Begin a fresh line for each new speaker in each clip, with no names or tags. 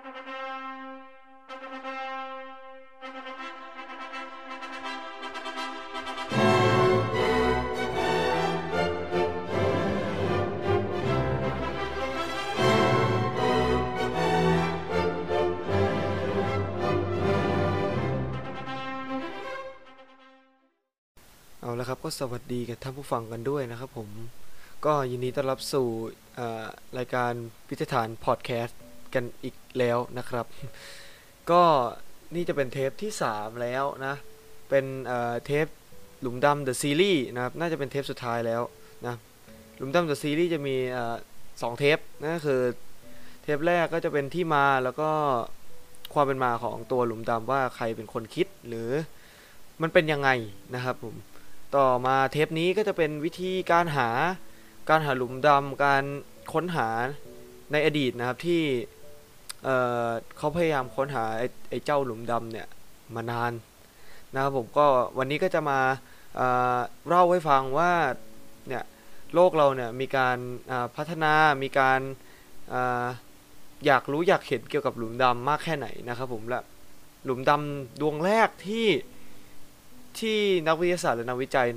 เอาละครับก็สวัสดีกับท่านผู้ฟังกันด้วยนะครับผม ก็ยินดีต้อนรับสู่รายการพิธีฐาพอดแคสต์ กันอีกแล้วนะครับ ก็นี่จะเป็นเทปที่ 3 แล้วนะ เป็นเอ่อเทปหลุมดำ The Series นะครับ น่าจะเป็นเทปสุดท้ายแล้วนะ หลุมดำ The Series จะมีเอ่อสองเทปนั่นก็คือเทปแรกก็จะเป็นที่มาแล้วก็ความเป็นมาของตัวหลุมดำว่าใครเป็นคนคิดหรือมันเป็นยังไงนะครับผม ต่อมาเทปนี้ก็จะเป็นวิธีการหาการหาหลุมดำการค้นหาในอดีตนะครับที่ เอ่อเขาพยายามค้นหาไอ้ไอเจ้าหลุมดำเนี่ยมานานนะครับผมก็วันนี้ก็จะมาเอ่อเล่าให้ฟังว่าเนี่ยโลกเราเนี่ยมีการาพัฒนามีการออยากรู้อยากเห็นเกี่ยวกับหลุมดำมากแค่ไหนนะครับผมและหลุมดำดวงแรกที่ที่นักวิทยาศาสตร์และนักวิจัย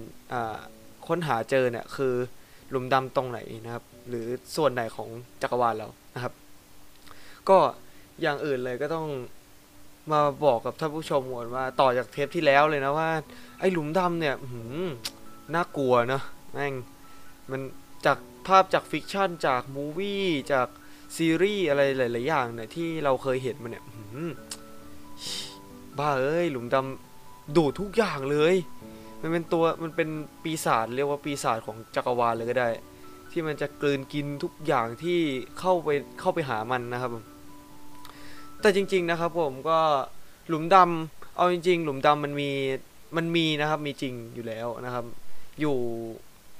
ค้นหาเจอเนี่ยคือหลุมดำตรงไหนนะครับ หรือส่วนไหนของจักรวาลเรานะครับ ก็ อย่างอื่นเลยก็ต้องมาบอกกับท่านผู้ชมก่อนว่าต่อจากเทปที่แล้วเลยนะว่า ไอ้หลุมดำเนี่ยหือน่ากลัวเนอะแม่งมันจากภาพจากฟิกชันจากมูวี่จากซีรีส์อะไรหลายๆอย่างเนี่ยที่เราเคยเห็นมันเนี่ยหือบ้าเอ้ยหลุมดำดูดทุกอย่างเลย มันเป็นตัวมันเป็นปีศาจเรียกว่าปีศาจของจักรวาลเลยก็ได้ ที่มันจะกลืนกินทุกอย่างที่เข้าไปเข้าไปหามันนะครับผม แต่จริง ๆนะครับ ผมก็หลุมดำเอาจริง ๆ หลุมดำมันมีมันมีนะครับ มีจริงอยู่แล้วนะครับ อยู่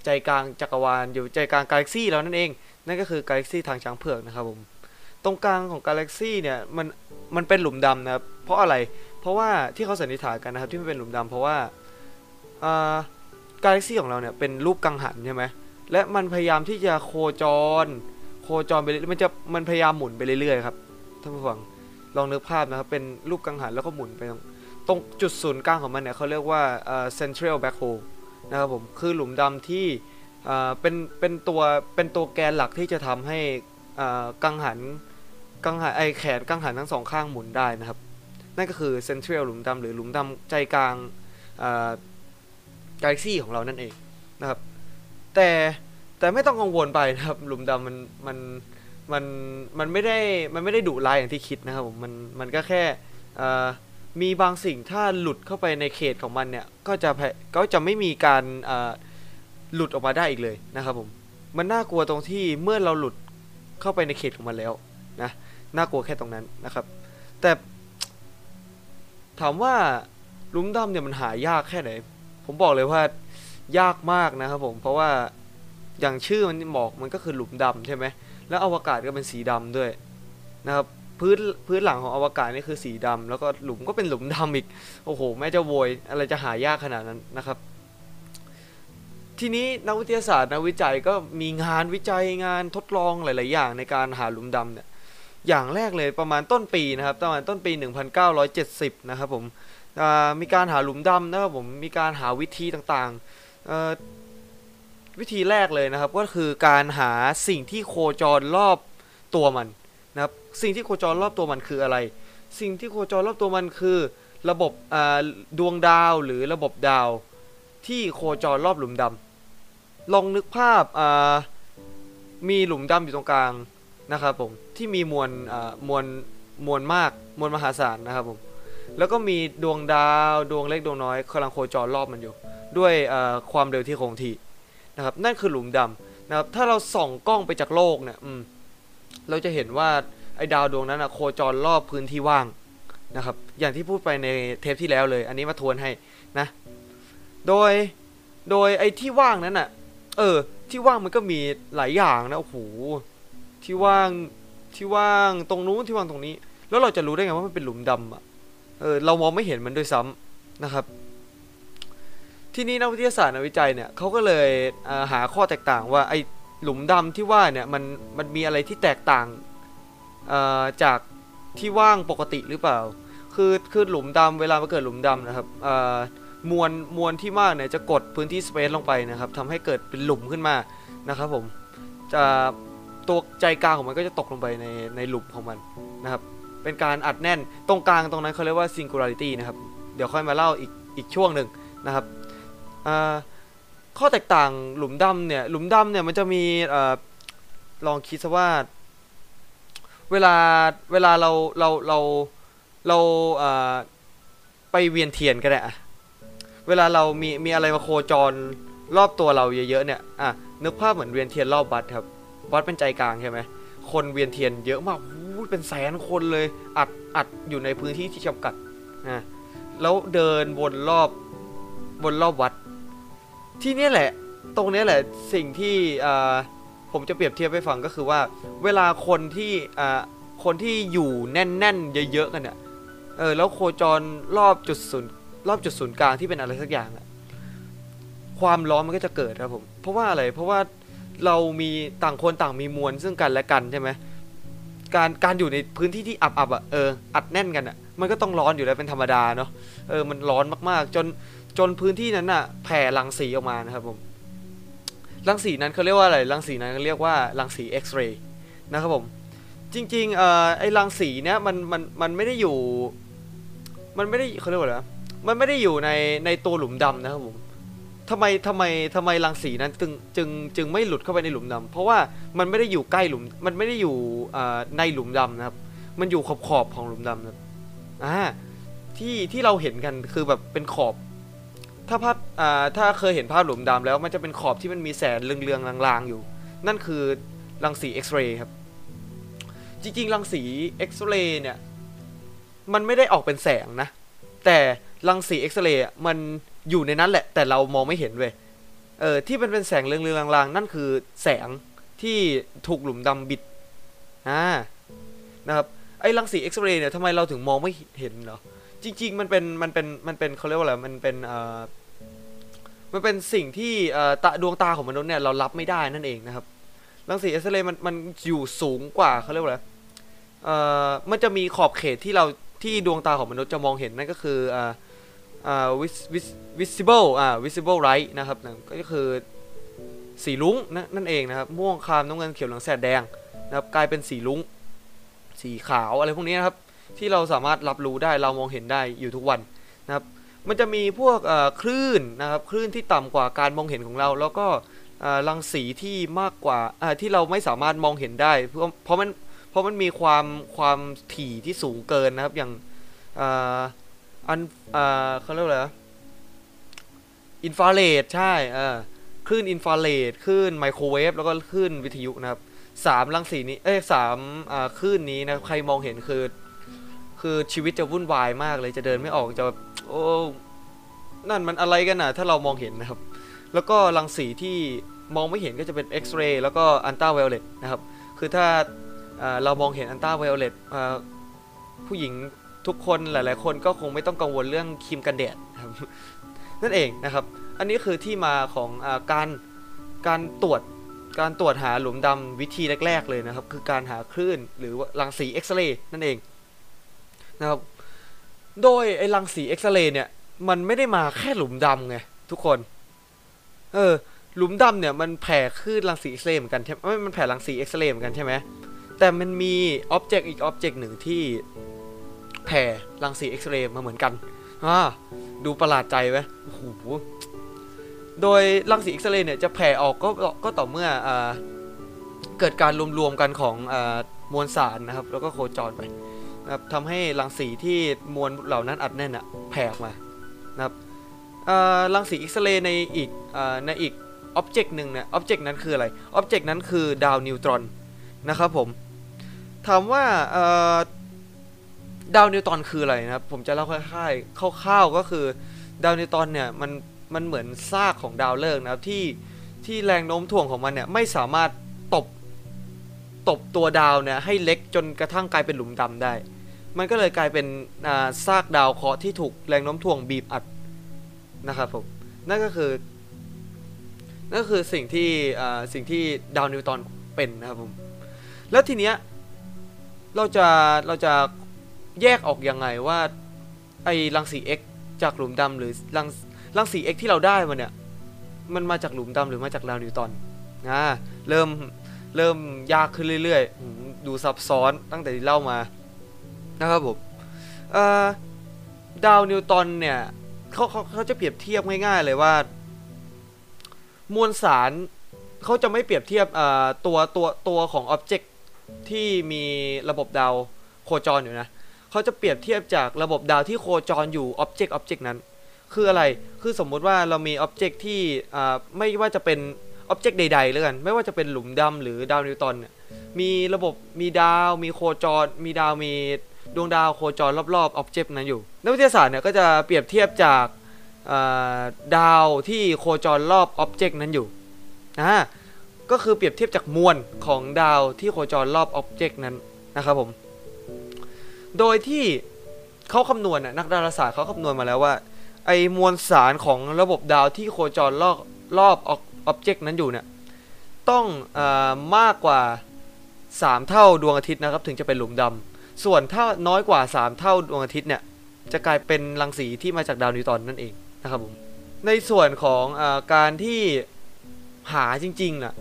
ใจกลางจักรวาลอยู่ใจกลางกาแล็กซี่แล้วนั่นเอง นั่นก็คือกาแล็กซี่ทางช้างเผือกนะครับผมตรงกลางของกาแล็กซี่เนี่ยมันมันเป็นหลุมดำนะครับ เพราะอะไรเพราะว่าที่เขาสันนิษฐานกันนะครับ ที่มันเป็นหลุมดำเพราะว่าอ่ากาแล็กซี่ของเราเนี่ยเป็นรูปกังหันใช่ไหมและมันพยายามที่จะโคจร โคจรไปมันจะมันพยายามหมุนไปเรื่อยๆครับท่านผู้ฟัง ลองนึกภาพนะครับ เป็นรูปกังหันแล้วก็หมุนไปตรงตรงจุดศูนย์กลางของมันเนี่ยเขาเรียกว่าเอ่อ central black hole นะครับผมคือหลุมดำที่อ่าเป็นเป็นตัวเป็นตัวแกนหลักที่จะทำให้อ่ากังหันกังหันไอแขนกังหันทั้งสองข้างหมุนได้นะครับ นั่นก็คือเซนทรัลหลุมดำหรือหลุมดำใจกลางกาแล็กซี่ของเรานั่นเองนะครับ แต่แต่ไม่ต้องกังวลไปนะครับ หลุมดำมันมัน มันมันไม่ได้มันไม่ได้ดุร้ายอย่างที่คิดนะครับผมมันมันก็แค่มีบางสิ่งถ้าหลุดเข้าไปในเขตของมันเนี่ยก็จะแพ้ก็จะไม่มีการหลุดออกมาได้อีกเลยนะครับผมมันน่ากลัวตรงที่เมื่อเราหลุดเข้าไปในเขตของมันแล้วนะน่ากลัวแค่ตรงนั้นนะครับ แต่ถามว่าหลุมดำเนี่ยมันหายากแค่ไหน ผมบอกเลยว่ายากมากนะครับผมเพราะว่าอย่างชื่อมันบอกมันก็คือหลุมดำใช่ไหม แล้วอวกาศก็เป็นสีดำด้วยนะครับพื้นพื้นหลังของอวกาศนี่คือสีดำแล้วก็หลุมก็เป็นหลุมดำอีก โอ้โห แม่เจ้าโวย อะไรจะหายากขนาดนั้นนะครับ ทีนี้นักวิทยาศาสตร์นักวิจัยก็มีงานวิจัยงานทดลองหลาย ๆ อย่างในการหาหลุมดำเนี่ย อย่างแรกเลยประมาณต้นปีนะครับ ประมาณต้นปี 1970 นะครับผมมีการหาหลุมดำนะครับผม มีการหาวิธีต่าง ๆ วิธีแรกเลยนะครับก็คือการหาสิ่งที่โคจรรอบตัวมันนะครับสิ่งที่โคจรรอบตัวมันคืออะไร สิ่งที่โคจรรอบตัวมันคือ ระบบดวงดาวหรือระบบดาวที่โคจรรอบหลุมดำลองนึกภาพมีหลุมดำอยู่ตรงกลางนะครับผมที่มีมวลมวลมวลมากมวลมหาศาลนะครับผมแล้วก็มีดวงดาวดวงเล็กดวงน้อยกำลังโคจรรอบมันอยู่ ด้วยความเร็วที่คงที่ นะครับนั่นคือหลุมดำนะครับถ้าเราส่องกล้องไปจากโลกเนี่ยเราจะเห็นว่าไอ้ดาวดวงนั้นอะโคจรรอบพื้นที่ว่างนะครับอย่างที่พูดไปในเทปที่แล้วเลย อันนี้มาทวนให้นะโดยโดยไอ้ที่ว่างนั้นอะเออ ที่ว่างมันก็มีหลายอย่างนะโอ้โหที่ว่างที่ว่างตรงนู้นที่ว่างตรงนี้ แล้วเราจะรู้ได้ไงว่ามันเป็นหลุมดำอะเออเรามองไม่เห็นมันด้วยซ้ำนะครับ ที่นี้นักวิทยาศาสตร์นักวิจัยเนี่ยเขาก็เลยหาข้อแตกต่างว่าไอหลุมดำที่ว่าเนี่ยมันมันมีอะไรที่แตกต่างจากที่ว่างปกติหรือเปล่า คือคือหลุมดำเวลามาเกิดหลุมดำนะครับมวลมวลที่มากเนี่ยจะกดพื้นที่สเปซลงไปนะครับทำให้เกิดเป็นหลุมขึ้นมานะครับผมจะตัวใจกลางของมันก็จะตกลงไปในในหลุมของมันนะครับ เป็นการอัดแน่นตรงกลางตรงนั้นเขาเรียกว่า singularity นะครับ เดี๋ยวค่อยมาเล่าอีกอีกช่วงหนึ่งนะครับ ข้อแตกต่างหลุมดำเนี่ย หลุมดำเนี่ยมันจะมีอลองคิดซะว่า เวลาเวลาเราเราเราเราเไปเวียนเทียนก็ได้อะเวลาเรามีมีอะไรมาโคจรรอบตัวเราเยอะๆเนี่ยอะนึกภาพเหมือนเวียนเทียนรอบวัดครับวัดเป็นใจกลางใช่ไหมคนเวียนเทียนเยอะมากอู้เป็นแสนคนเลยอัดอัดอยู่ในพื้นที่ที่จำกัดนะแล้วเดินวนรอบวนรอบวัด ที่นี่แหละ ตรงนี้แหละสิ่งที่ผมจะเปรียบเทียบให้ฟังก็คือว่า เวลาคนที่คนที่อยู่แน่นๆ เยอะๆกันเนี่ยเออแล้วโคจรรอบจุดศูนย์รอบจุดศูนย์กลางที่เป็นอะไรสักอย่างอะความร้อนมันก็จะเกิดครับผมเพราะว่าอะไรเพราะว่าเรามีต่างคนต่างมีมวลซึ่งกันและกันใช่ไหมการการอยู่ในพื้นที่ที่อับๆอะเอออัดแน่นกันอะมันก็ต้องร้อนอยู่แล้วเป็นธรรมดาเนาะเออมันร้อนมากๆ จน จนพื้นที่นั้นอะแผ่รังสีออกมานะครับผมรังสีนั้นเขาเรียกว่าอะไรรังสีนั้นเขาเรียกว่ารังสีเอ็กซเรย์นะครับผม จริงๆเอ่อไอ้รังสีเนี้ยมันมันมันไม่ได้อยู่ มันไม่ได้เขาเรียกว่าอะไรมันไม่ได้อยู่ในในตัวหลุมดำนะครับผมทำไมทำไมทำไมรังสีนั้นจึงจึงจึงไม่หลุดเข้าไปในหลุมดำเพราะว่ามันไม่ได้อยู่ใกล้หลุม มันไม่ได้อยู่เอ่อในหลุมดำนะครับ มันอยู่ขอบขอบของหลุมดำนะครับอ่าที่ที่เราเห็นกันคือแบบเป็นขอบ ถ้าภาพอ่าถ้าเคยเห็นภาพหลุมดำแล้วมันจะเป็นขอบที่มันมีแสงเรืองๆลางๆอยู่ นั่นคือรังสีเอ็กซเรย์ครับ จริงๆ รังสีเอ็กซเรย์เนี่ย มันไม่ได้ออกเป็นแสงนะ แต่รังสีเอ็กซเรย์มันอยู่ในนั้นแหละ แต่เรามองไม่เห็นเว้ยเออที่เป็นเป็นแสงเรืองๆลางๆ นั่นคือแสงที่ถูกหลุมดำบิดอ่านะครับไอ้รังสีเอ็กซเรย์เนี่ยทำไมเราถึงมองไม่เห็นเหรอ จริง ๆ มันเป็นมันเป็นมันเป็นเขาเรียกว่าอะไรมันเป็นเอ่อมันเป็นสิ่งที่เอ่อตาดวงตาของมนุษย์เนี่ยเรารับไม่ได้นั่นเองนะครับรังสีเอ็กซเรย์มันมันอยู่สูงกว่าเขาเรียกว่าอะไรเอ่อมันจะมีขอบเขตที่เราที่ดวงตาของมนุษย์จะมองเห็นนั่นก็คือเอ่าอ่า vis vis visible อ่า visible light นะครับนั่นก็คือสีลุ้งนั่นนั่นเองนะครับม่วงครามน้ำเงินเขียวเหลืองแสดแดงนะครับกลายเป็นสีลุ้งสีขาวอะไรพวกนี้นะครับ ที่เราสามารถรับรู้ได้เรามองเห็นได้อยู่ทุกวันนะครับมันจะมีพวกคลื่นนะครับคลื่นที่ต่ำกว่าการมองเห็นของเรา แล้วก็รังสีที่มากกว่าที่เราไม่สามารถมองเห็นได้ เพราะเพราะมันเพราะมันมีความความถี่ที่สูงเกินนะครับอย่างอันเขาเรียกว่าอะไรอินฟราเรดใช่คลื่นอินฟราเรดคลื่นไมโครเวฟแล้วก็คลื่นวิทยุนะครับสามรังสีนี้เอ้ยสามคลื่นนี้นะใครมองเห็นคือ คือชีวิตจะวุ่นวายมากเลยจะเดินไม่ออกจะโอ้นั่นมันอะไรกันน่ะถ้าเรามองเห็นนะครับ แล้วก็รังสีที่มองไม่เห็นก็จะเป็นเอ็กซเรย์แล้วก็ ultraviolet นะครับ คือถ้าเรามองเห็น ultraviolet ผู้หญิงทุกคนหลาย ๆ คนก็คงไม่ต้องกังวลเรื่องครีมกันแดดครับนั่นเองนะครับ อันนี้คือที่มาของอการการตรวจการตรวจหาหลุมดำวิธีแรก ๆ เลยนะครับ คือการหาคลื่นหรือว่ารังสีเอ็กซเรย์นั่นเอง นะครับ โดยไอ้รังสีเอ็กซเรย์เนี่ย มันไม่ได้มาแค่หลุมดำไงทุกคน เออ หลุมดำเนี่ยมันแผ่คลื่นรังสีเอ็กซเรย์เหมือนกันใช่ไหมไม่มันแผ่รังสีเอ็กซเรย์เหมือนกันใช่ไหมแต่มันมี object อีก object หนึ่งที่แผ่รังสีเอ็กซเรย์มาเหมือนกันอ่าดูประหลาดใจไหมโอ้โหโดยรังสีเอ็กซเรย์เนี่ยจะแผ่ออกก็ก็ต่อเมื่ออเกิดการรวมๆกันของอมวลสารนะครับ แล้วก็โคจรไป นะครับทำให้รังสีที่มวลเหล่านั้นอัดแน่นอะแผ่ออกมานะครับรังสีเอ็กซเรย์ในอีกอในอีก object หนึ่งเนี่ย object นั้นคืออะไร object นั้นคือดาวนิวตรอนนะครับผมถามว่าดาวนิวตรอนคืออะไรนะครับผมจะเล่าค่ายๆคร่าวๆก็คือดาวนิวตรอนเนี่ยมันมันเหมือนซากของดาวฤกษ์นะครับที่ที่แรงโน้มถ่วงของมันเนี่ยไม่สามารถตบตบตัวดาวเนี่ยให้เล็กจนกระทั่งกลายเป็นหลุมดำได้ มันก็เลยกลายเป็นซากดาวเคราะห์ที่ถูกแรงโน้มถ่วงบีบอัดนะครับผมนั่นก็คือนั่นก็คือสิ่งที่สิ่งที่ดาวนิวตอนเป็นนะครับผมแล้วทีเนี้ยเราจะเราจะแยกออกยังไงว่าไอ้รังสี X จากหลุมดำหรือรังรังสี X ที่เราได้มาเนี่ยมันมาจากหลุมดำหรือมาจากดาวนิวตันอ่าเริ่มเริ่มยากขึ้นเรื่อยๆอืมดูซับซ้อนตั้งแต่ที่เล่ามา นะครับผมดาวนิวตันเนี่ยเขาเขาเขาจะเปรียบเทียบง่ายๆเลยว่า มวลสารเขาจะไม่เปรียบเทียบตัวตัวตัวของอ็อบเจกต์ที่มีระบบดาวโคจรอยู่นะเขาจะเปรียบเทียบจากระบบดาวที่โคจรอยู่ object object นั้น คืออะไรคือสมมุติว่าเรามี object ที่ไม่ว่าจะเป็น object ใดๆเลยกัน ไม่ว่าจะเป็นหลุมดำหรือดาวนิวตรอนเนี่ยมีระบบมีดาวมีโคจร มีดาวมี ดวงดาวโคจรรอบๆ object นั้นอยู่ นักวิทยาศาสตร์เนี่ยก็จะเปรียบเทียบจากดาวที่โคจรรอบ object นั้นอยู่อ่าก็คือเปรียบเทียบจากมวลของดาวที่โคจรรอบอ็อบเจกต์นั้นนะครับผม โดยที่เขาคำนวณนนักดาราศาสตร์เขาคำนวณมาแล้วว่า ไอมวลสารของระบบดาวที่โคจรรอบรอบอ็อบเจกต์นั้นอยู่เนี่ยต้องออมากกว่า 3 เท่าดวงอาทิตย์นะครับ ถึงจะเป็นหลุมดำ ส่วนถ้าน้อยกว่า 3 เท่าดวงอาทิตย์เนี่ย จะกลายเป็นรังสีที่มาจากดาวนิวตันนั่นเองนะครับผม ในส่วนของอการที่หาจริงๆนะ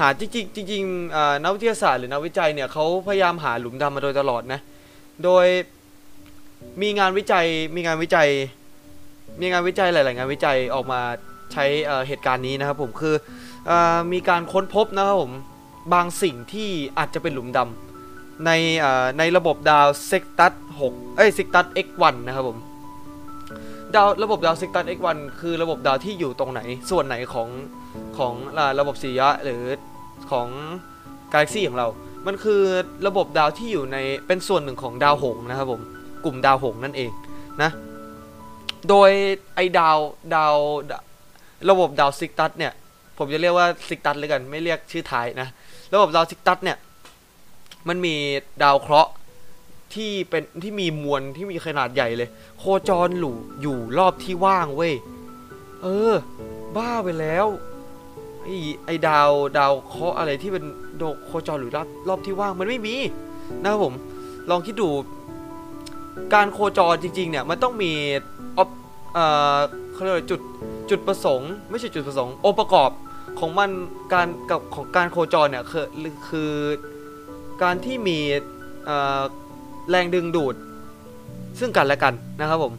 หาจริงๆจริงๆนักวิทยาศาสตร์หรือนักวิจัยเนี่ยเขาพยายามหาหลุมดำมาโดยตลอดนะ โดยมีงานวิจัยมีงานวิจัย มีงานวิจัยหลาย ๆ งานวิจัยออกมาใช้เเหตุการณ์นี้นะครับผมคือออมีการค้นพบนะครับผมบางสิ่งที่อาจจะเป็นหลุมดำ ในในระบบดาวเซกตัสซิกเอ้ย Cygnus X1 นะครับผมดาวระบบดาวเซกตัส X1 คือระบบดาวที่อยู่ตรงไหน ส่วนไหนของของระบบสุริยะหรือของกาแล็กซี่ของเรา มันคือระบบดาวที่อยู่ในเป็นส่วนหนึ่งของดาวหงส์นะครับผมกลุ่มดาวหงส์นั่นเองนะ โดยไอดาวดาวระบบดาว Cygnus เนี่ย ผมจะเรียกว่า Cygnus เลยกัน ไม่เรียกชื่อท้ายนะ ระบบดาว Cygnus เนี่ย มันมีดาวเคราะห์ที่เป็นที่มีมวลที่มีขนาดใหญ่เลย โคจรหลู่อยู่รอบที่ว่างเว้ย เออ บ้าไปแล้ว ไอ้ไอ้ดาวดาวเคราะห์อะไรที่เป็นโดโคจรหรือรอบรอบที่ว่างมันไม่มีนะครับผม ลองคิดดู การโคจรจริง ๆ เนี่ย มันต้องมีออบเอ่อเขาเรียกจุดจุดประสงค์ ไม่ใช่จุดประสงค์องค์ประกอบของมันการกับของการโคจรเนี่ยคือคือ การที่มีแรงดึงดูดซึ่งกันและกันนะครับผม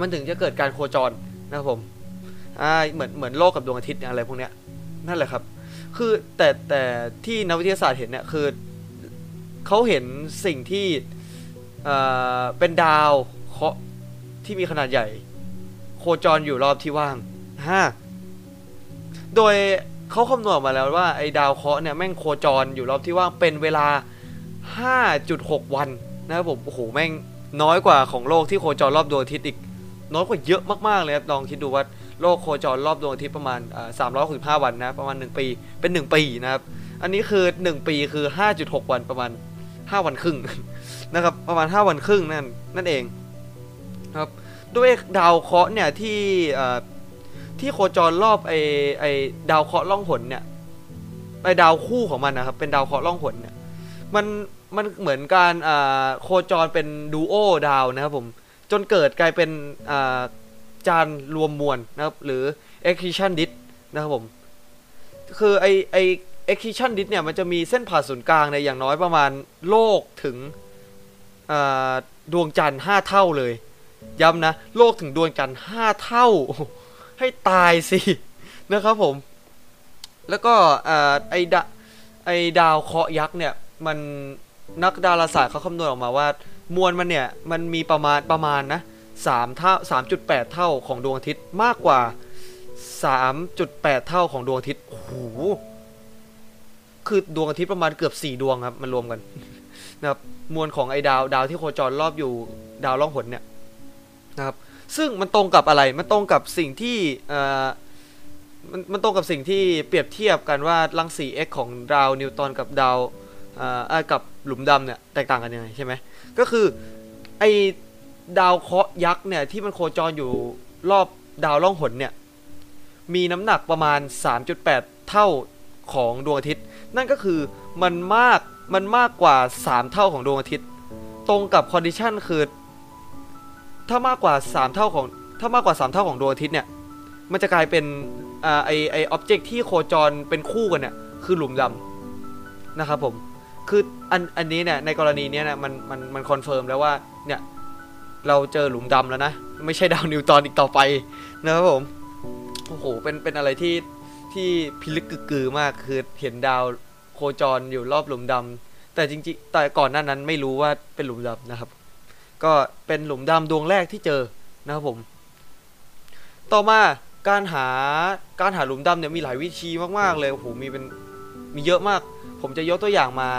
มันถึงจะเกิดการโคจรนะครับผมอ่าเหมือนเหมือนโลกกับดวงอาทิตย์อะไรพวกเนี้ยนั่นแหละครับ คือแต่แต่ที่นักวิทยาศาสตร์เห็นเนี่ยคือเขาเห็นสิ่งที่เอ่อเป็นดาวเคราะห์ที่มีขนาดใหญ่ โคจรอยู่รอบที่ว่างฮะโดย เขาคำนวณมาแล้วว่าไอ้ดาวเคราะห์เนี่ยแม่งโคจรอยู่รอบที่ว่างเป็นเวลา 5.6 วันนะครับผมโอ้โหแม่งน้อยกว่าของโลกที่โคจรรอบดวงอาทิตย์อีก น้อยกว่าเยอะมากๆเลยครับลองคิดดูว่าโลกโคจรรอบดวงอาทิตย์ประมาณสามร้อยหกสิบห้าวันนะประมาณ 1 ปีเป็น 1 ปีนะครับอันนี้คือ 1 ปีคือ 5.6 วันประมาณ 5 วันครึ่งนะครับประมาณ 5 วันครึ่งนั่นนั่นเองครับด้วยดาวเคราะห์เนี่ยที่ ที่โคจรรอบไอไอดาวเคราะห์ล่องหนเนี่ยไอดาวคู่ของมันนะครับเป็นดาวเคราะห์ล่องหนเนี่ยมันมันเหมือนการอ่าโคจรเป็นดูโอดาวนะครับผมจนเกิดกลายเป็นอ่าจานรวมมวลนะครับหรือ accretion disk นะครับผมคือไอไอ accretion disk เนี่ยมันจะมีเส้นผ่าศูนย์กลางในอย่างน้อยประมาณโลกถึงอ่าดวงจันทร์5เท่าเลยย้ำนะ โลกถึงดวงจันทร์5เท่า ให้ตายสินะครับผม แล้วก็ไอดาไอดาวเคราะห์ยักษ์เนี่ย มันนักดาราศาสตร์เขาคำนวณออกมาว่า มวลมันเนี่ย มันมีประมาณประมาณนะสามเท่าสามจุดแปดเท่าของดวงอาทิตย์มากกว่าสามจุดแปดเท่าของดวงอาทิตย์โอ้โหคือดวงอาทิตย์ประมาณเกือบสี่ดวงครับมันรวมกันนะครับมวลของไอดาวดาวที่โคจรรอบอยู่ดาวล่องหนเนี่ยนะครับ ซึ่งมันตรงกับอะไร มันตรงกับสิ่งที่เอ่อมันมันตรงกับสิ่งที่เปรียบเทียบกันว่ารังสี X ของดาวนิวตันกับดาวเอ่อกับหลุมดำเนี่ยแตกต่างกันยังไงใช่ไหมก็คือไอดาวเคราะห์ยักษ์เนี่ยที่มันโคจรอยู่รอบดาวล่องหนเนี่ยมีน้ำหนักประมาณ 3.8 เท่าของดวงอาทิตย์ นั่นก็คือมันมากมันมากกว่า 3 เท่าของดวงอาทิตย์ ตรงกับ condition คือ ถ้ามากกว่า 3 เท่าของถ้ามากกว่า 3 เท่าของดวงอาทิตย์เนี่ย มันจะกลายเป็นอ่าไอไอ object ที่โคจรเป็นคู่กันเนี่ยคือหลุมดำนะครับผมคืออันอันนี้เนี่ยในกรณีเนี้ยนะมันมันมัน confirm แล้วว่าเนี่ยเราเจอหลุมดำแล้วนะ ไม่ใช่ดาวนิวตรอนอีกต่อไปนะครับผมโอ้โหเป็นเป็นอะไรที่ที่พิลึกกึกกือมากคือเห็นดาวโคจรอยู่รอบหลุมดำแต่จริงๆแต่ก่อนหน้านั้นไม่รู้ว่าเป็นหลุมดำนะครับ ก็เป็นหลุมดำดวงแรกที่เจอนะครับผม ต่อมาการหาการหาหลุมดำเนี่ยมีหลายวิธีมากๆเลยโอ้โหมีเป็นมีเยอะมาก ผมจะยกตัวอย่างมา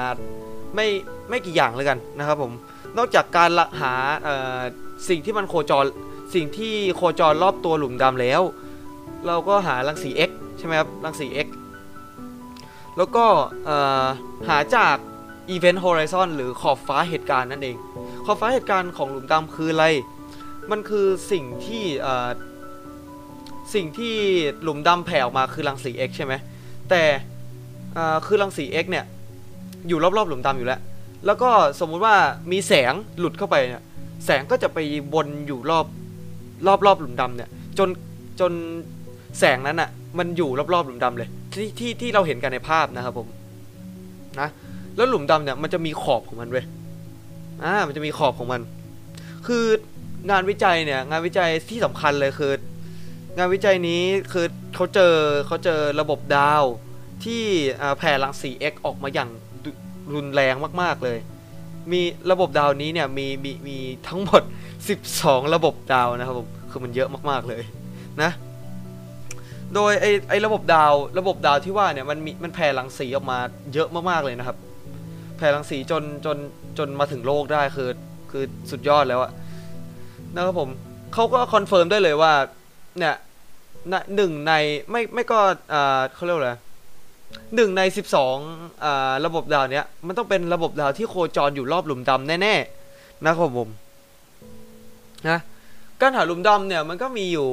ไม่ไม่กี่อย่างเลยกันนะครับผมนอกจากการหาสิ่งที่มันโคจรสิ่งที่โคจรรอบตัวหลุมดำแล้ว เราก็หารังสี X ใช่ไหมครับรังสี X แล้วก็หาจาก Event Horizon หรือขอบฟ้าเหตุการณ์นั่นเอง ขอบฟ้าเหตุการณ์ของหลุมดำคืออะไร มันคือสิ่งที่สิ่งที่หลุมดำแผ่ออกมาคือรังสี X ใช่ไหมแต่คือรังสี X เนี่ยอยู่รอบๆหลุมดำอยู่แล้ว แล้วก็สมมุติว่ามีแสงหลุดเข้าไปเนี่ยแสงก็จะไปวนอยู่รอบรอบรอบหลุมดำเนี่ยจนจนแสงนั้นอะ่ะมันอยู่รอบๆหลุมดำเลยที่ที่ที่เราเห็นกันในภาพนะครับผมนะแล้วหลุมดำเนี่ยมันจะมีขอบของมันเว้ย อ่ามันจะมีขอบของมัน คืองานวิจัยเนี่ย งานวิจัยที่สำคัญเลยคือ งานวิจัยนี้คือเขาเจอเขาเจอระบบดาวที่แผ่รังสี X ออกมาอย่างรุนแรงมาก ๆ เลย มีระบบดาวนี้เนี่ยมีมีมีทั้งหมด 12 ระบบดาวนะครับผมคือมันเยอะมากๆเลยนะ โดยไอไอระบบดาว ระบบดาวที่ว่าเนี่ยมันมีมันแผ่รังสีออกมาเยอะมากๆเลยนะครับ แผ่รังสีจนจน จนมาถึงโลกได้คือคือสุดยอดแล้วอะนะครับผมเขาก็ confirm ได้เลยว่า เนี่ยนะหนึ่งในไม่ไม่ก็อ่าเขาเรียกว่าอะไรหนึ่งในสิบสองอ่าระบบดาวเนี้ยมันต้องเป็นระบบดาวที่โคจรอยู่รอบหลุมดำแน่ๆนะครับผมนะการหาหลุมดำเนี่ยมันก็มีอยู่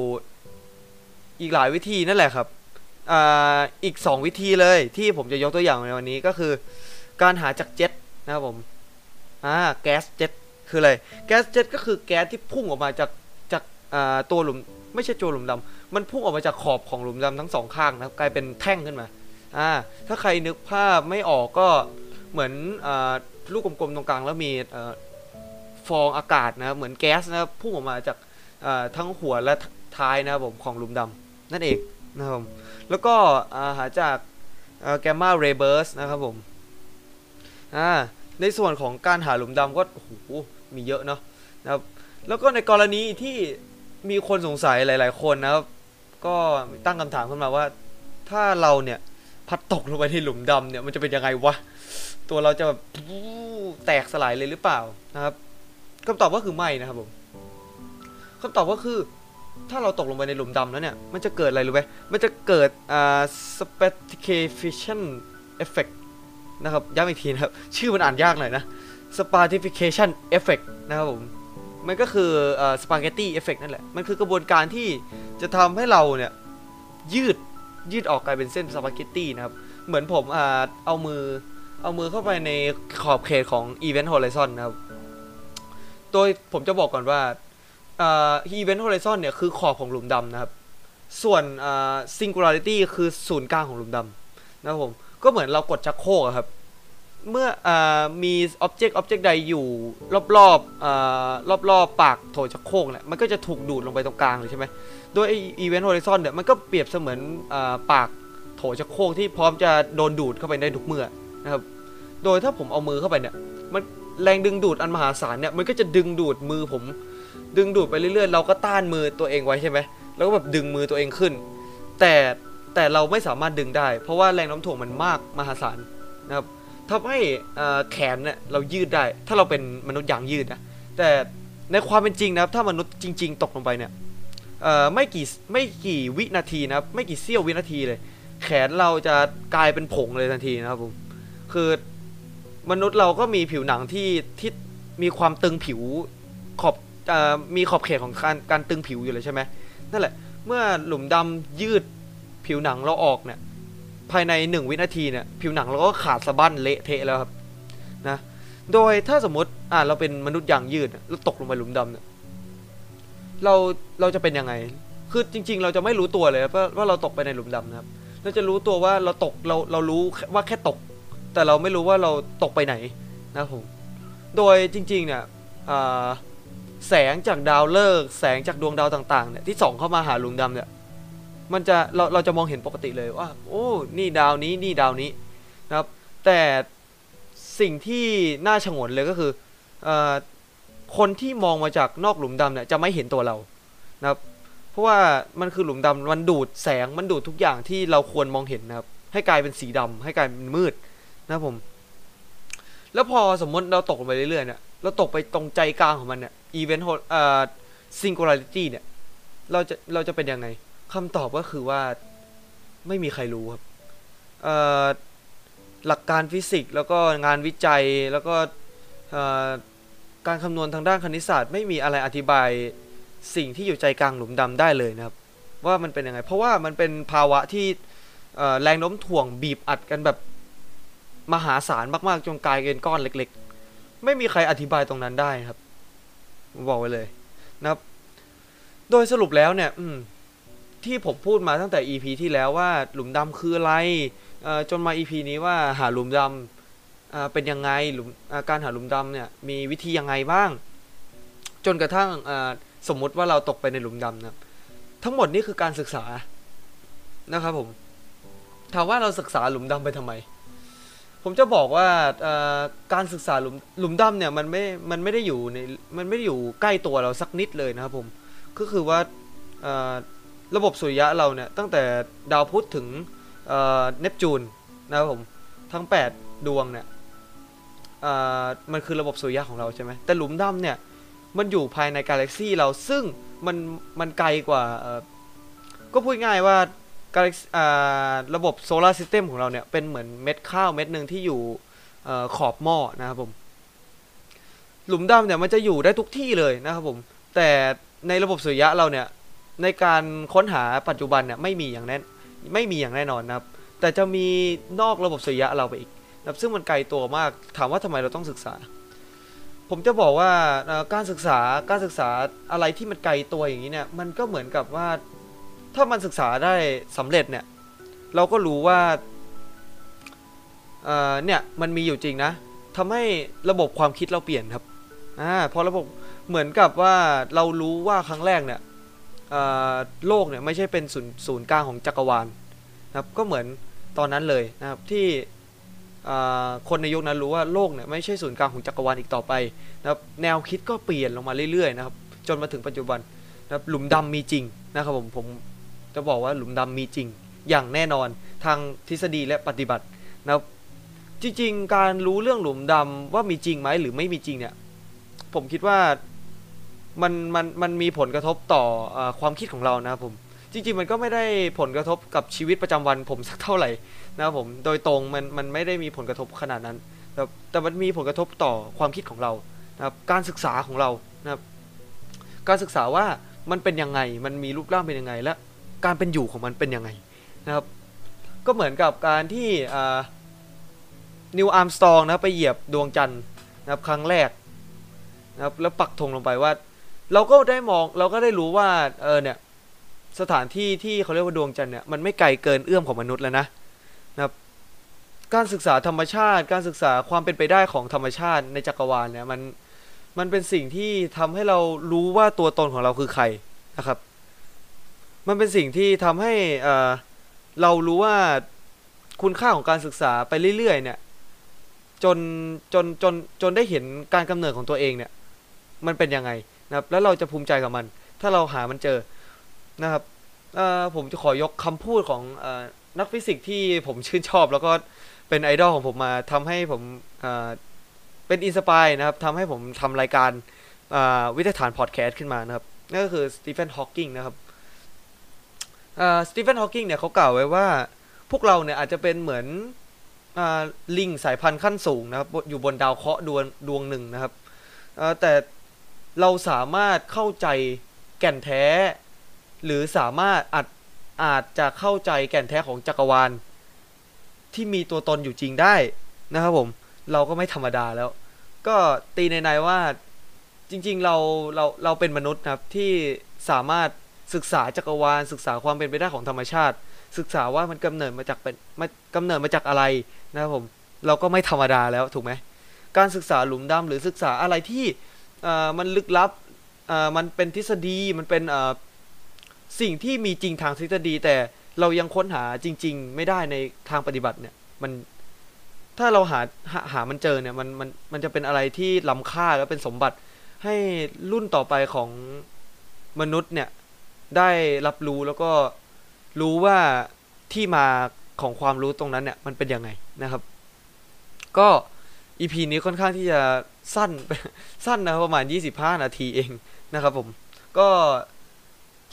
อีกหลายวิธีนั่นแหละครับอ่าอีกสองวิธีเลยที่ผมจะยกตัวอย่างในวันนี้ก็คือ การหาจากเจ็ตนะครับผม อ่าแก๊สเจ็ตคืออะไรแก๊สเจ็ตก็คือแก๊สที่พุ่งออกมาจากจากอ่าตัวหลุมไม่ใช่ตัวหลุมดำมันพุ่งออกมาจากขอบของหลุมดำทั้งสองข้างนะครับกลายเป็นแท่งขึ้นมาอ่าถ้าใครนึกภาพไม่ออกก็เหมือนอ่าลูกกลมๆตรงกลางแล้วมีอ่อฟองอากาศนะครับเหมือนแก๊สนะครับพุ่งออกมาจากอ่าทั้งหัวและท้ายนะครับผมของหลุมดำนั่นเองนะครับผมแล้วก็อ่าหาจากแกมมาเรเบิร์สนะครับผมอ่า ในส่วนของการหาหลุมดำก็โอ้โหมีเยอะเนาะนะครับ แล้วก็ในกรณีที่มีคนสงสัยหลาย ๆ คนนะครับ ก็ตั้งคำถามขึ้นมาว่า ถ้าเราเนี่ยพัดตกลงไปในหลุมดำเนี่ยมันจะเป็นยังไงวะ ตัวเราจะแบบแตกสลายเลยหรือเปล่านะครับคำตอบก็คือไม่นะครับผมคำตอบก็คือ ถ้าเราตกลงไปในหลุมดำแล้วเนี่ย มันจะเกิดอะไรรู้ไหมมันจะเกิดอ่า stratification effect นะครับย้ำอีกทีนะครับ ชื่อมันอ่านยากหน่อยนะ stratification effect นะครับผม มันก็คือเอ่อ spaghetti effect นั่นแหละ มันคือกระบวนการที่จะทำให้เราเนี่ย ยืดยืดออกกลายเป็นเส้นสปาเกตตี้นะครับ เหมือนผมอ่าเอามือเอามือเข้าไปในขอบเขตของ Event Horizon นะครับ โดยผมจะบอกก่อนว่าอ่า Event Horizon เนี่ยคือขอบของหลุมดำนะครับ ส่วนอ่า Singularity คือศูนย์กลางของหลุมดำนะครับผม ก็เหมือนเรากดชักโครกครับ เมื่ออมี object object ใดอยู่รอบๆอ่ารอบๆปากโถชักโครกเนี่ยมันก็จะถูกดูดลงไปตรงกลางเลยใช่ไหมโดยอีเวนต์โฮลิซอนเนี่ยมันก็เปรียบเสมือนอปากโถชักโครกที่พร้อมจะโดนดูดเข้าไปได้ทุกเมื่อนะครับ โดยถ้าผมเอามือเข้าไปเนี่ยมันแรงดึงดูดอันมหาศาลเนี่ยมันก็จะดึงดูดมือผม ดึงดูดไปเรื่อยๆ เราก็ต้านมือตัวเองไว้ใช่ไหมแล้วก็แบบดึงมือตัวเองขึ้น แต่ แต่เราไม่สามารถดึงได้ เพราะว่าแรงน้ำถ่วงมันมากมหาศาลนะครับทำให้แขนเนี่ยเรายืดได้ ถ้าเราเป็นมนุษย์ยางยืดนะแต่ในความเป็นจริงนะครับ ถ้ามนุษย์จริง ๆ ตกลงไปเนี่ยไม่กี่ไม่กี่วินาทีนะครับ ไม่กี่เสี้ยววินาทีเลย แขนเราจะกลายเป็นผงเลยทันทีนะครับผมคือมนุษย์เราก็มีผิวหนังที่ที่มีความตึงผิวขอบอมีขอบเขตของการการตึงผิวอยู่เลยใช่ไหมนั่นแหละ เมื่อหลุมดำยืด ผิวหนังเราออกเนี่ยภายในหนึ่งวินาทีเนี่ยผิวหนังเราก็ขาดสะบั้นเละเทะแล้วครับนะโดยถ้าสมมติอ่าเราเป็นมนุษย์ยางยืดแล้วตกลงไปหลุมดำเนี่ยเราเราจะเป็นยังไง คือจริง ๆ เราจะไม่รู้ตัวเลยว่าว่าเราตกไปในหลุมดำนะครับเราจะรู้ตัวว่าเราตกเราเรารู้ว่าแค่ตก แต่เราไม่รู้ว่าเราตกไปไหนนะครับผมโดยจริงๆเนี่ยแสงจากดาวฤกษ์แสงจากดวงดาวต่างๆเนี่ยที่ส่องเข้ามาหาหลุมดำเนี่ย มันจะเราเราจะมองเห็นปกติเลยว่า โอ้ นี่ดาวนี้นี่ดาวนี้นะครับ แต่สิ่งที่น่าชงนเลยก็คืออคนที่มองมาจากนอกหลุมดำเนี่ยจะไม่เห็นตัวเรานะครับ เพราะว่ามันคือหลุมดำมันดูดแสงมันดูดทุกอย่างที่เราควรมองเห็นนะครับ ให้กลายเป็นสีดำให้กลายเป็นมืดนะครับผม แล้วพอสมมติเราตกลงไปเรื่อยๆเนี่ยเราตกไปตรงใจกลางของมันเนี่ยอีเวนต์เอ่อซิงคูลาริตี้เนี่ยเราจะเราจะเป็นยังไง คำตอบก็คือว่าไม่มีใครรู้ครับหลักการฟิสิกส์แล้วก็งานวิจัยแล้วก็การคำนวณทางด้านคณิตศาสตร์ ไม่มีอะไรอธิบายสิ่งที่อยู่ใจกลางหลุมดำได้เลยนะครับ ว่ามันเป็นยังไง เพราะว่ามันเป็นภาวะที่แรงโน้มถ่วงบีบอัดกันแบบมหาศาลมากๆจนกลายเป็นก้อนเล็ก ๆ ไม่มีใครอธิบายตรงนั้นได้ครับ บอกไว้เลยนะครับ โดยสรุปแล้วเนี่ย อืม ที่ผมพูดมาตั้งแต่ EP ที่แล้วว่าหลุมดำคืออะไรจนมา EP นี้ว่าหาหลุมดำอ่าเป็นยังไงหลุมการหาหลุมดำเนี่ยมีวิธียังไงบ้าง จนกระทั่งสมมุติว่าเราตกไปในหลุมดำนะทั้งหมดนี่คือการศึกษานะครับผมถามว่าเราศึกษาหลุมดำไปทำไม ผมจะบอกว่าการศึกษาหลุมหลุมดำเนี่ยมันไม่ มันไม่ได้อยู่ใน มันไม่ได้อยู่ใกล้ตัวเราสักนิดเลยนะครับผม ก็คือว่า ระบบสุริยะเราเนี่ยตั้งแต่ดาวพุธถึงเนปจูนนะครับผมทั้ง 8 ดวงเนี่ยมันคือระบบสุริยะของเราใช่ไหมแต่หลุมดำเนี่ยมันอยู่ภายในกาแล็กซีเราซึ่งมันมันไกลกว่าก็พูดง่ายว่ากาแล็กระบบ solar system ของเราเนี่ยเป็นเหมือนเม็ดข้าวเม็ดหนึ่งที่อยู่ขอบหม้อนะครับผมหลุมดำเนี่ยมันจะอยู่ได้ทุกที่เลยนะครับผมแต่ในระบบสุริยะเราเนี่ย ในการค้นหาปัจจุบันเนี่ยไม่มีอย่างแน่ไม่มีอย่างแน่นอนนะครับ แต่จะมีนอกระบบสุริยะเราไปอีกนะครับซึ่งมันไกลตัวมากถามว่าทำไมเราต้องศึกษา ผมจะบอกว่าการศึกษาการศึกษาอะไรที่มันไกลตัวอย่างนี้เนี่ยมันก็เหมือนกับว่าถ้ามันศึกษาได้สำเร็จเนี่ยเราก็รู้ว่าเนี่ยมันมีอยู่จริงนะทำให้ระบบความคิดเราเปลี่ยนครับอ่าพอระบบเหมือนกับว่าเรารู้ว่าครั้งแรกเนี่ย โลกเนี่ยไม่ใช่เป็นศูนย์ศูนย์กลางของจักรวาลนะครับก็เหมือนตอนนั้นเลยนะครับที่คนในยุคนั้นรู้ว่าโลกเนี่ยไม่ใช่ศูนย์กลางของจักรวาลอีกต่อไปนะครับแนวคิดก็เปลี่ยนลงมาเรื่อยๆนะครับจนมาถึงปัจจุบันนะครับหลุมดำมีจริงนะครับผมผมจะบอกว่าหลุมดำมีจริง อย่างแน่นอนทางทฤษฎีและปฏิบัตินะครับจริงๆ การรู้เรื่องหลุมดำว่ามีจริงไหมหรือไม่มีจริงเนี่ยผมคิดว่า มันมันมันมีผลกระทบต่ออความคิดของเรานะครับผม จริง ๆ มันก็ไม่ได้ผลกระทบกับชีวิตประจำวันผมสักเท่าไหร่นะครับผมโดยตรงมันมันไม่ได้มีผลกระทบขนาดนั้น แต่แต่มันมีผลกระทบต่อความคิดของเรานะครับการศึกษาของเรานะครับการศึกษาว่ามันเป็นยังไงมันมีรูปร่างเป็นยังไง และการเป็นอยู่ของมันเป็นยังไงนะครับก็เหมือนกับการที่นิวอาร์มสตองนะไปเหยียบดวงจันทร์นะครับครั้งแรกนะครับแล้วปักธงลงไปว่า เราก็ได้มองเราก็ได้รู้ว่าเออเนี่ยสถานที่ที่เขาเรียกว่าดวงจันทร์เนี่ยมันไม่ไกลเกินเอื้อมของมนุษย์แล้วนะนะครับการศึกษาธรรมชาติ การศึกษาความเป็นไปได้ของธรรมชาติในจักรวาลเนี่ยมันมันเป็นสิ่งที่ทำให้เรารู้ว่าตัวตนของเราคือใครนะครับ มันเป็นสิ่งที่ทำให้เออเรารู้ว่าคุณค่าของการศึกษาไปเรื่อยๆเนี่ยจนจนจนจนได้เห็นการกำเนิดของตัวเองเนี่ยมันเป็นยังไง นะครับแล้วเราจะภูมิใจกับมัน ถ้าเราหามันเจอนะครับผมจะขอยกคำพูดของอนักฟิสิกส์ที่ผมชื่นชอบ แล้วก็เป็นไอดอลของผมมาทำให้ผมเป็น inspire นะครับทำให้ผมทำรายการวิทยาฐานพอดแคสต์ขึ้นมานะครับนั่นก็คือสตีเฟนฮอว์กิงนะครับสตีเฟนฮอว์กิงเนี่ยเขากล่าวไว้ว่าพวกเราเนี่ยอาจจะเป็นเหมือนอลิงสายพันธุ์ขั้นสูงนะครับอยู่บนดาวเคราะห์ดวงดวงหนึ่งนะครับแต่ เราสามารถเข้าใจแก่นแท้ หรือสามารถอาจอาจจะเข้าใจแก่นแท้ของจักรวาล ที่มีตัวตนอยู่จริงได้นะครับผม เราก็ไม่ธรรมดาแล้ว ก็ตีในๆว่าจริงๆเราเราเราเป็นมนุษย์นะครับที่สามารถศึกษาจักรวาล ศึกษาความเป็นไปได้ของธรรมชาติ ศึกษาว่ามันกำเนิดมาจากเป็นมากำเนิดมาจากอะไรนะครับผม เราก็ไม่ธรรมดาแล้วถูกไหมการศึกษาหลุมดำหรือศึกษาอะไรที่ มันลึกลับมันเป็นทฤษฎีมันเป็นสิ่งที่มีจริงทางทฤษฎี แต่เรายังค้นหาจริง ๆ ไม่ได้ในทางปฏิบัติเนี่ยมันถ้าเราหาหาหามันเจอเนี่ยมันมันมันจะเป็นอะไรที่ล้ำค่าและเป็นสมบัติให้รุ่นต่อไปของมนุษย์เนี่ยได้รับรู้แล้วก็รู้ว่าที่มาของความรู้ตรงนั้นเนี่ยมันเป็นยังไงนะครับ ก็ อีพีนี้ค่อนข้างที่จะสั้นสั้นนะประมาณ 25 นาทีเองนะครับผมก็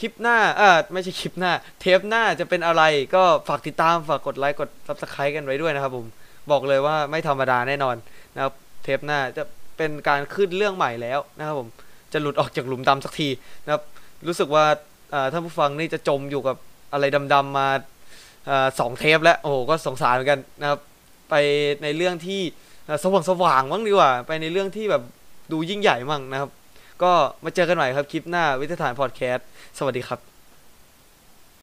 คลิปหน้าเออไม่ใช่คลิปหน้า เทปหน้าจะเป็นอะไรก็ฝากติดตามฝากกดไลค์กด subscribe กันไว้ด้วยนะครับผมบอกเลยว่าไม่ธรรมดาแน่นอนนะครับเทปหน้าจะเป็นการขึ้นเรื่องใหม่แล้วนะครับผมจะหลุดออกจากหลุมดำสักทีนะครับรู้สึกว่าอ่อท่านผู้ฟังนี่จะจมอยู่กับอะไรดำๆมาอ่อสองเทปแล้วโอ้ก็สงสารเหมือนกันนะครับไปในเรื่องที่ สว่างสว่างมั้งดีกว่า ไปในเรื่องที่แบบดูยิ่งใหญ่มั่งนะครับ ก็มาเจอกันใหม่ครับคลิปหน้าวิทยาฐานพอดแคสต์สวัสดีครับ